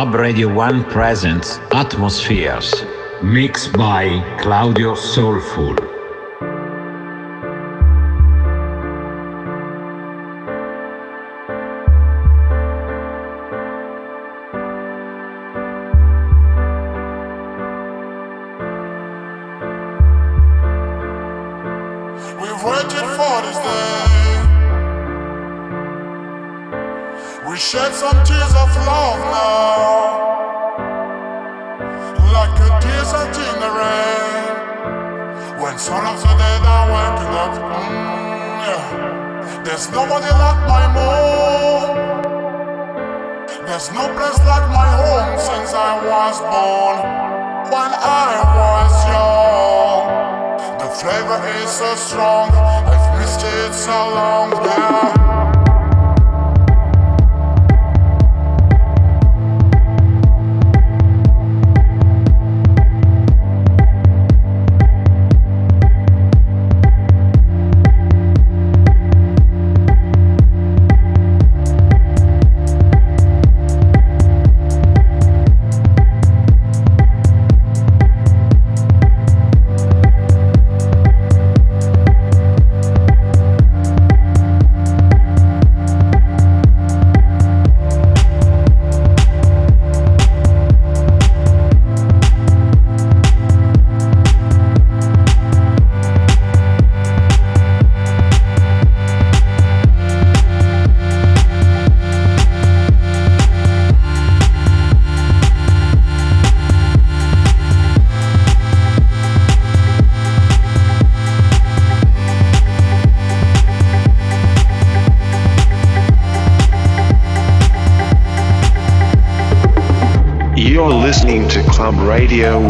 Club Radio 1 presents Atmospheres, mixed by Claudio Soulful. Radio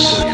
Atmospheres.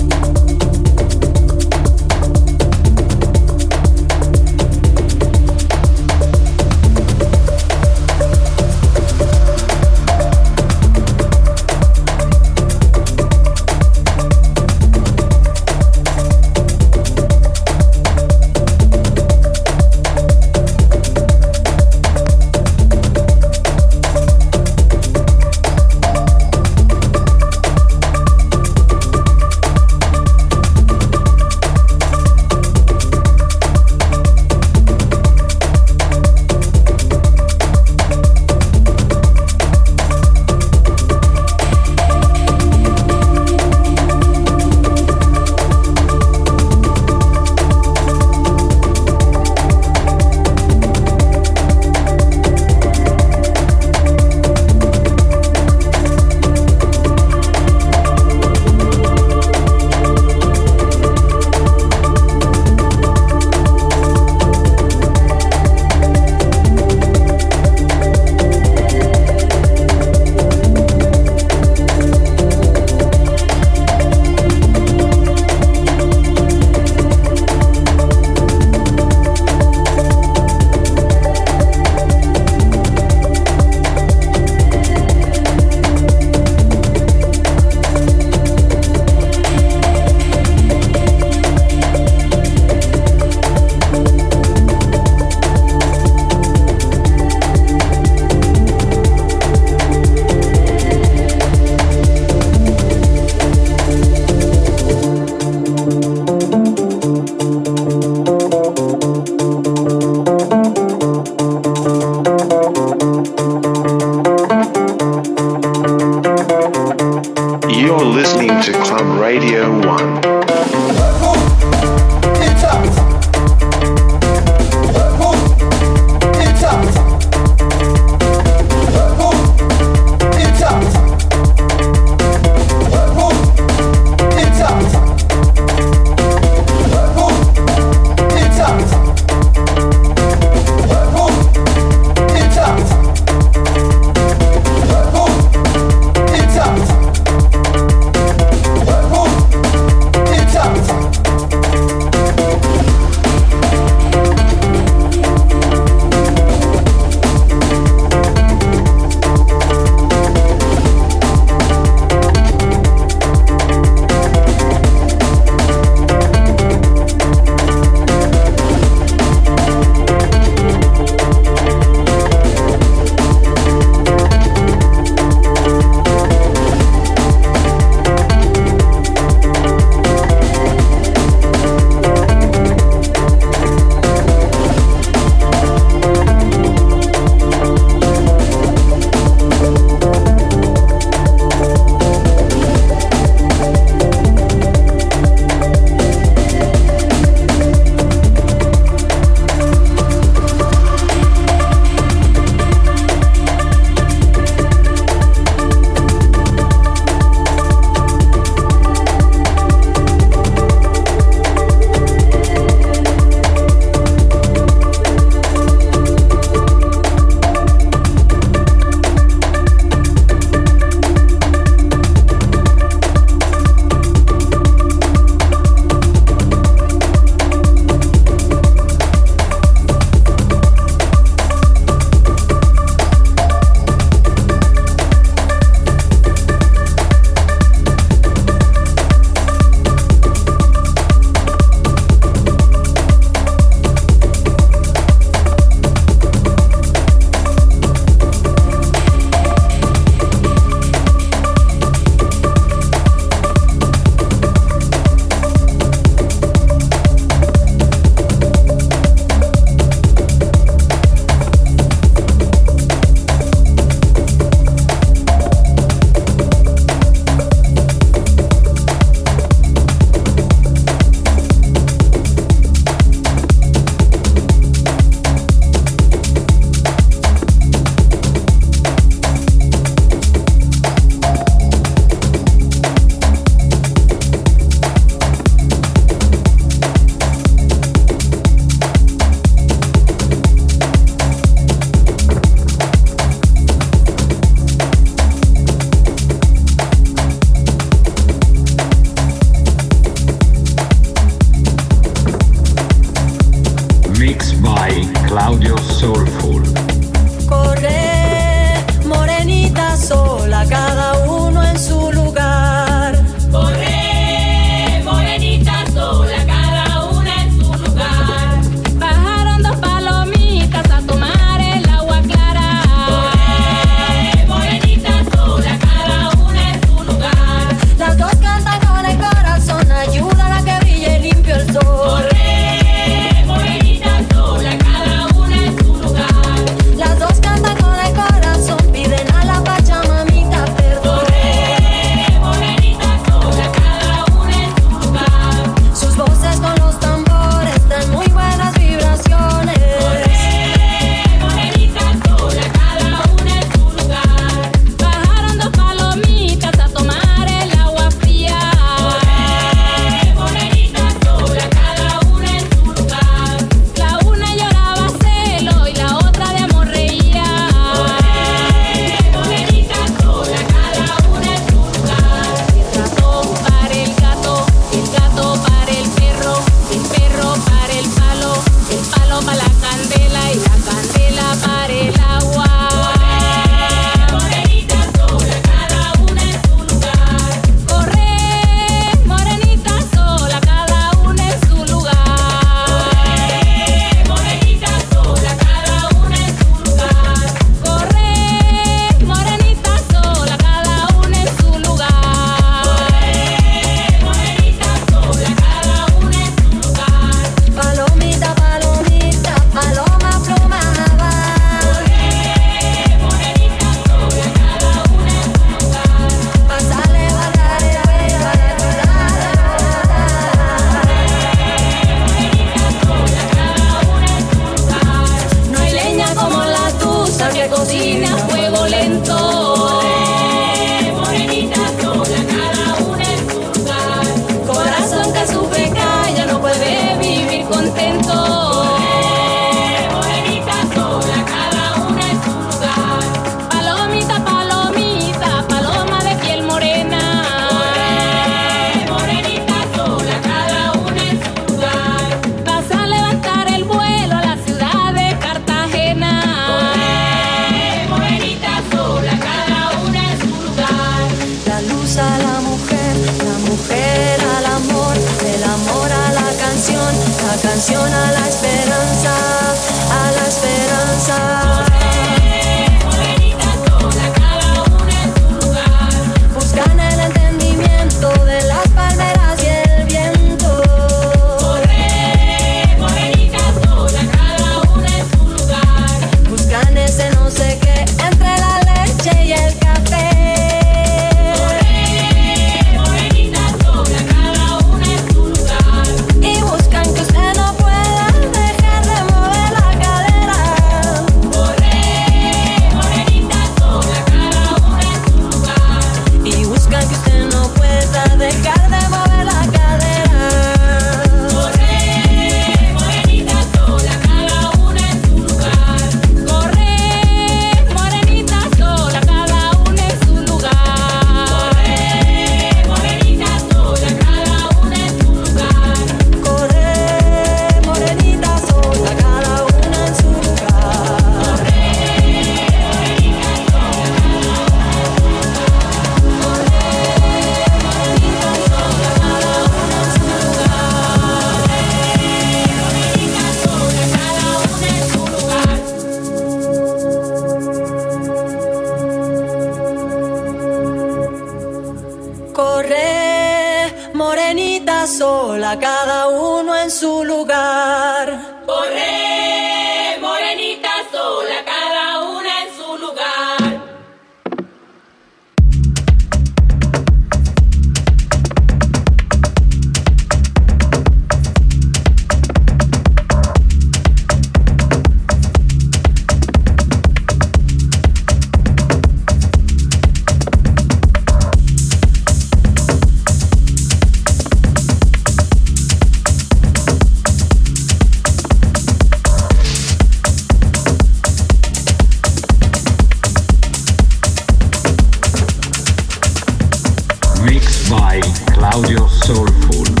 Atmospheres.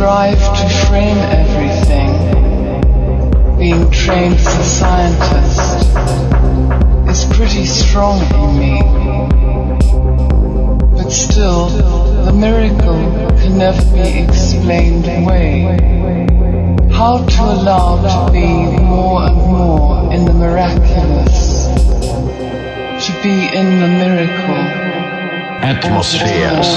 drive to frame everything, being trained as a scientist, is pretty strong in me. But still, the miracle can never be explained away. How to allow to be more and more in the miraculous, to be in the miracle. Atmospheres.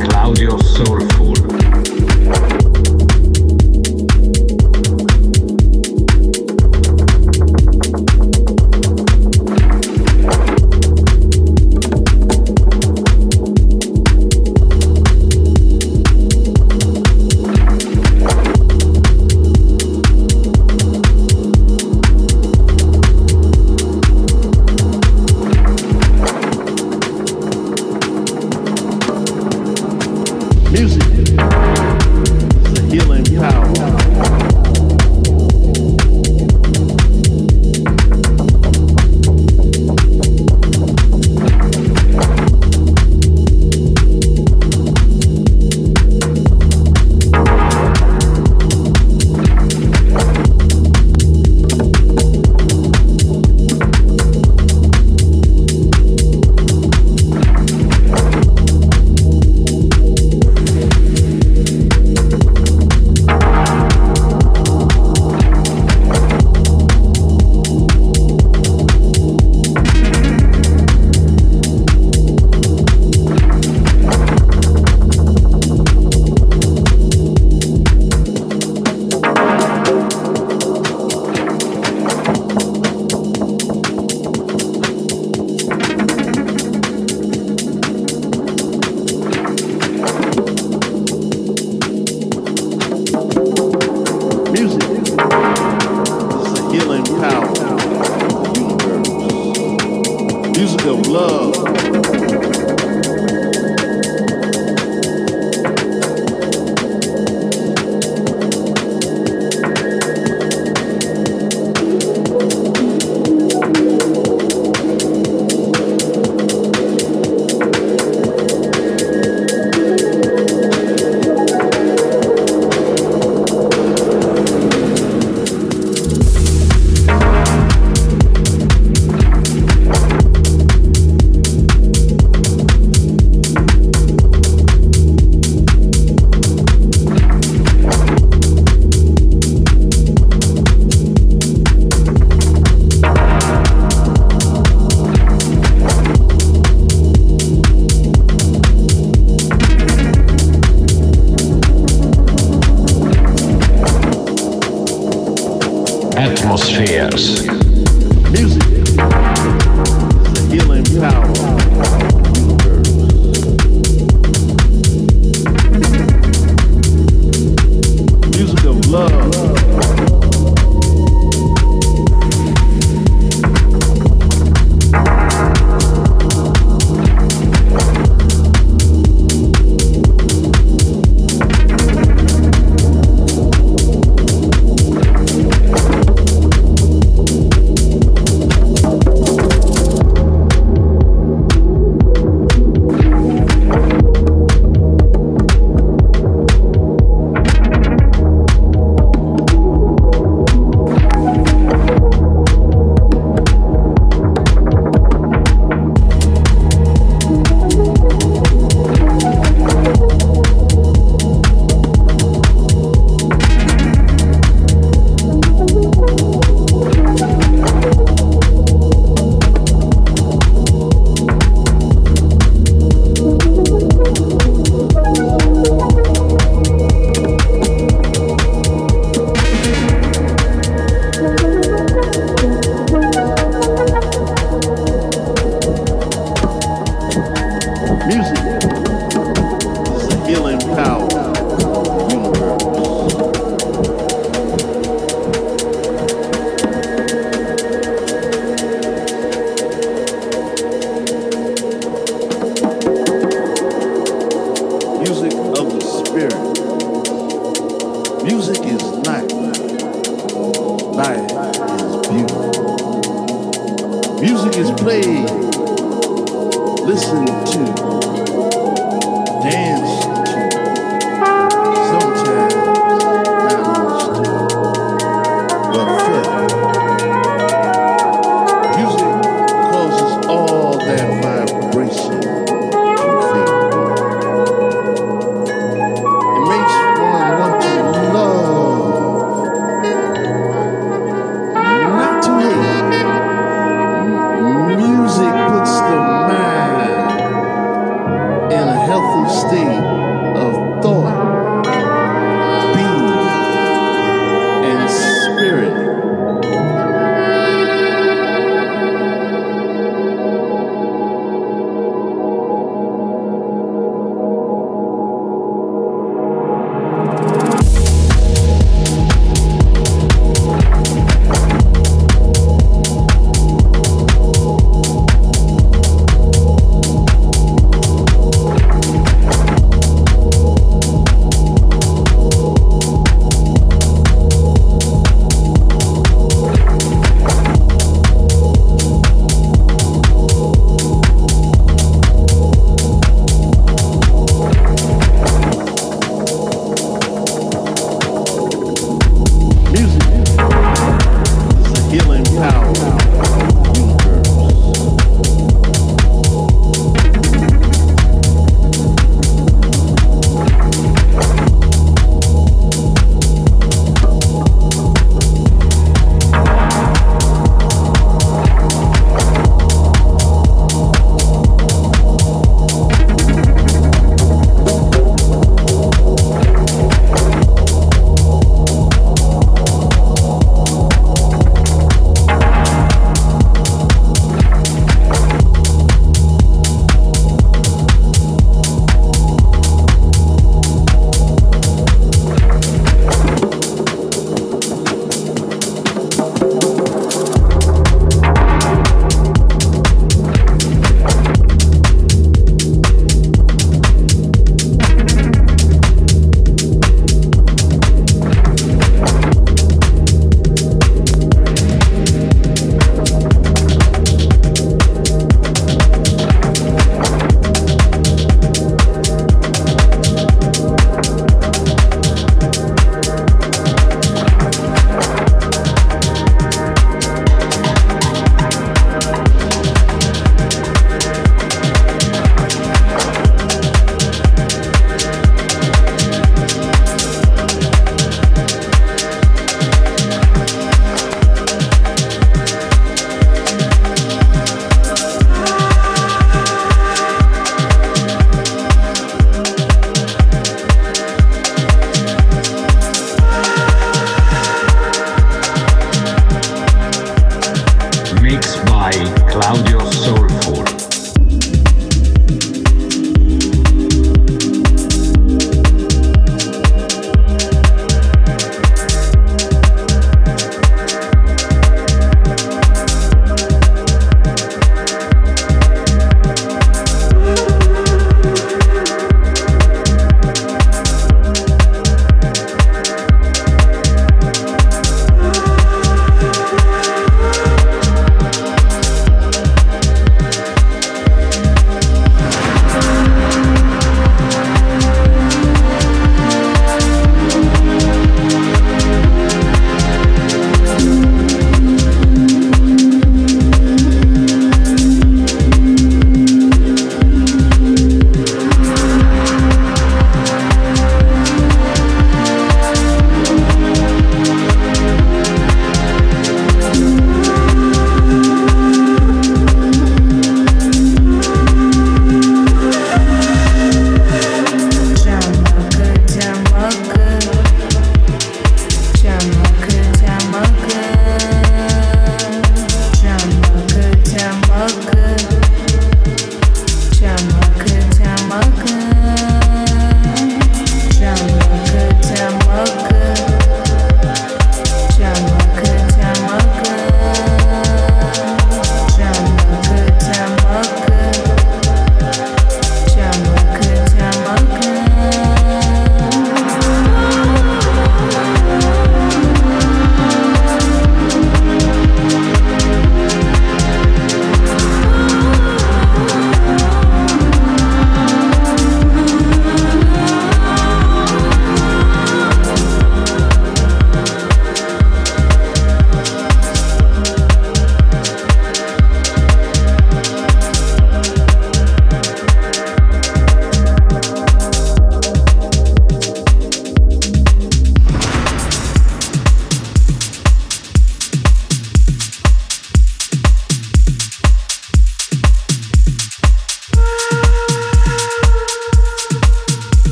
Claudio Solfu.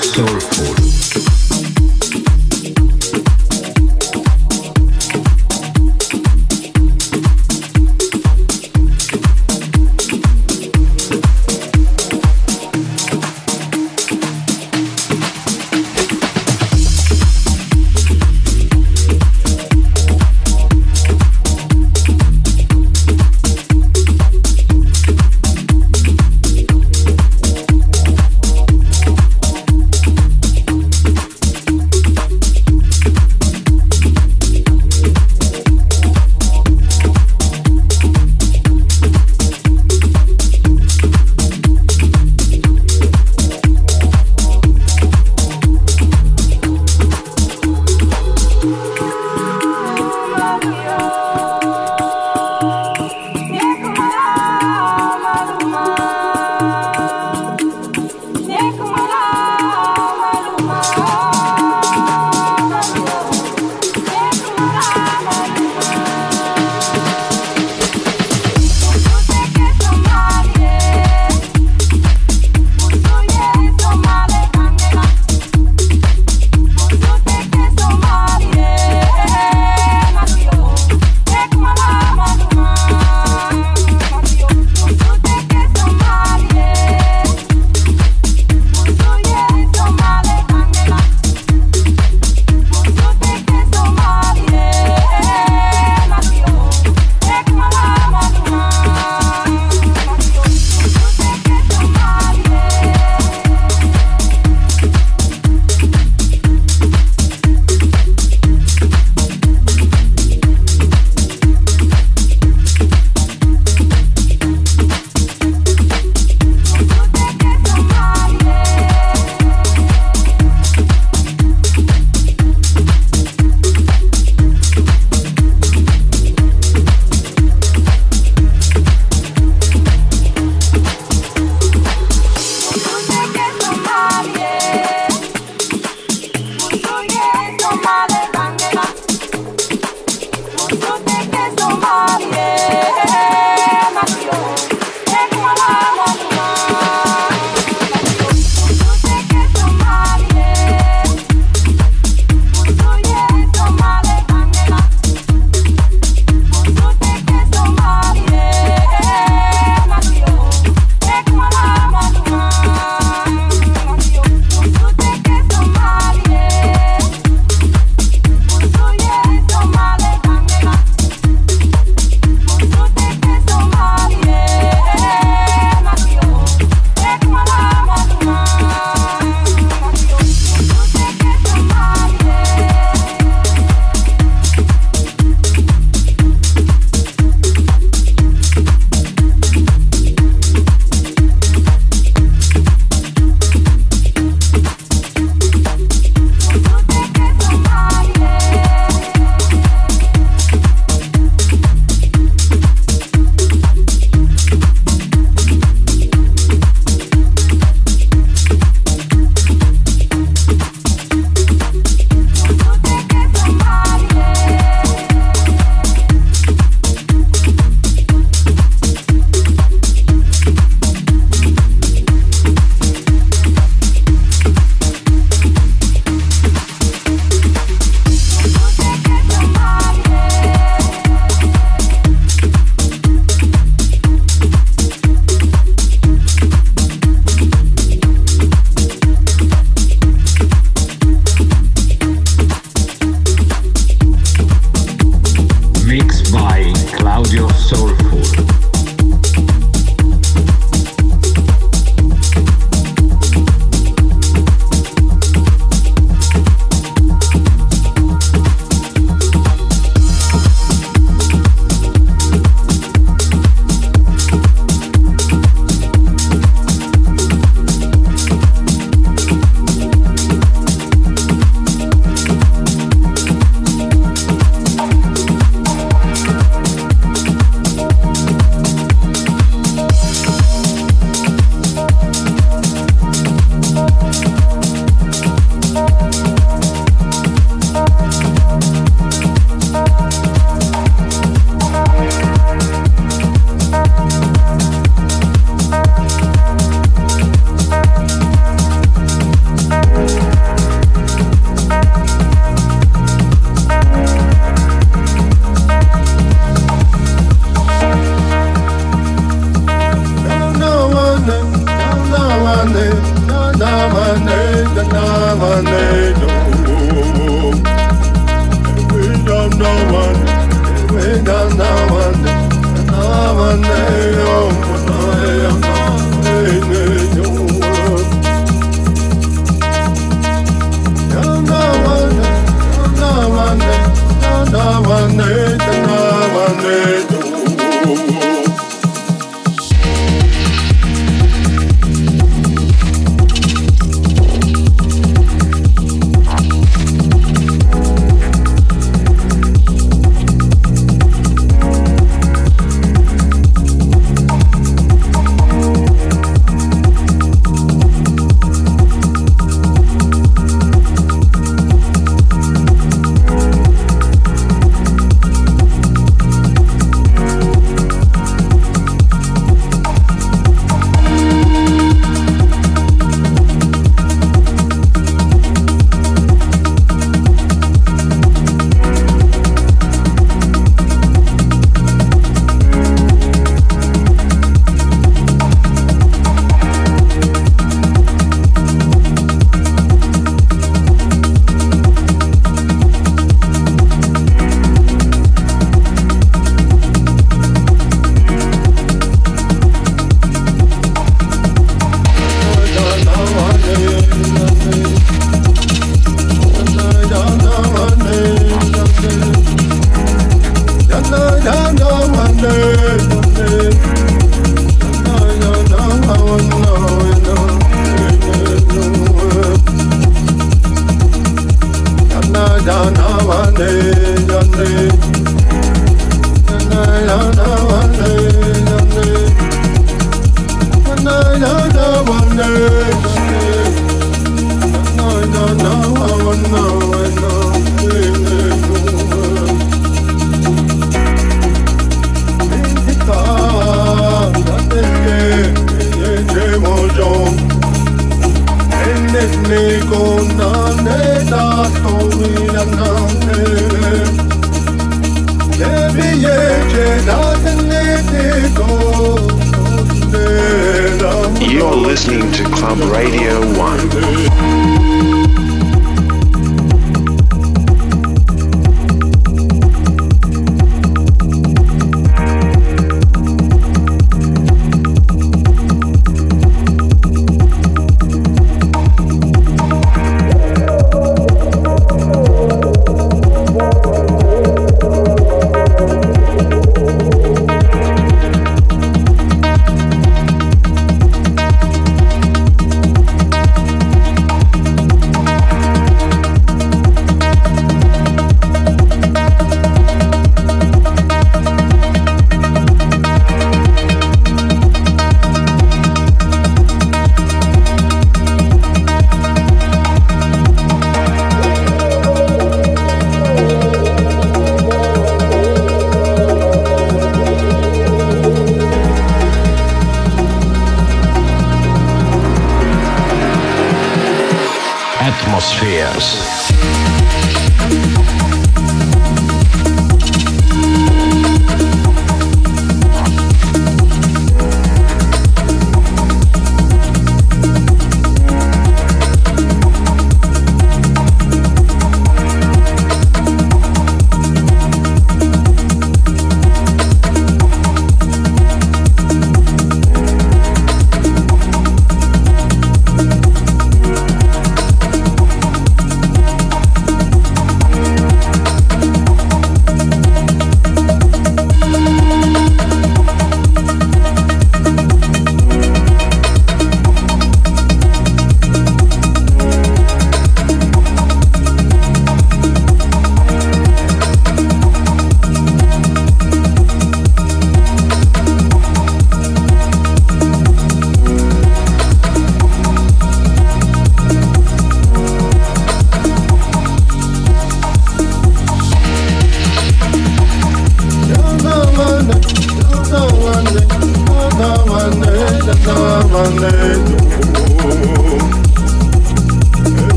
soulful.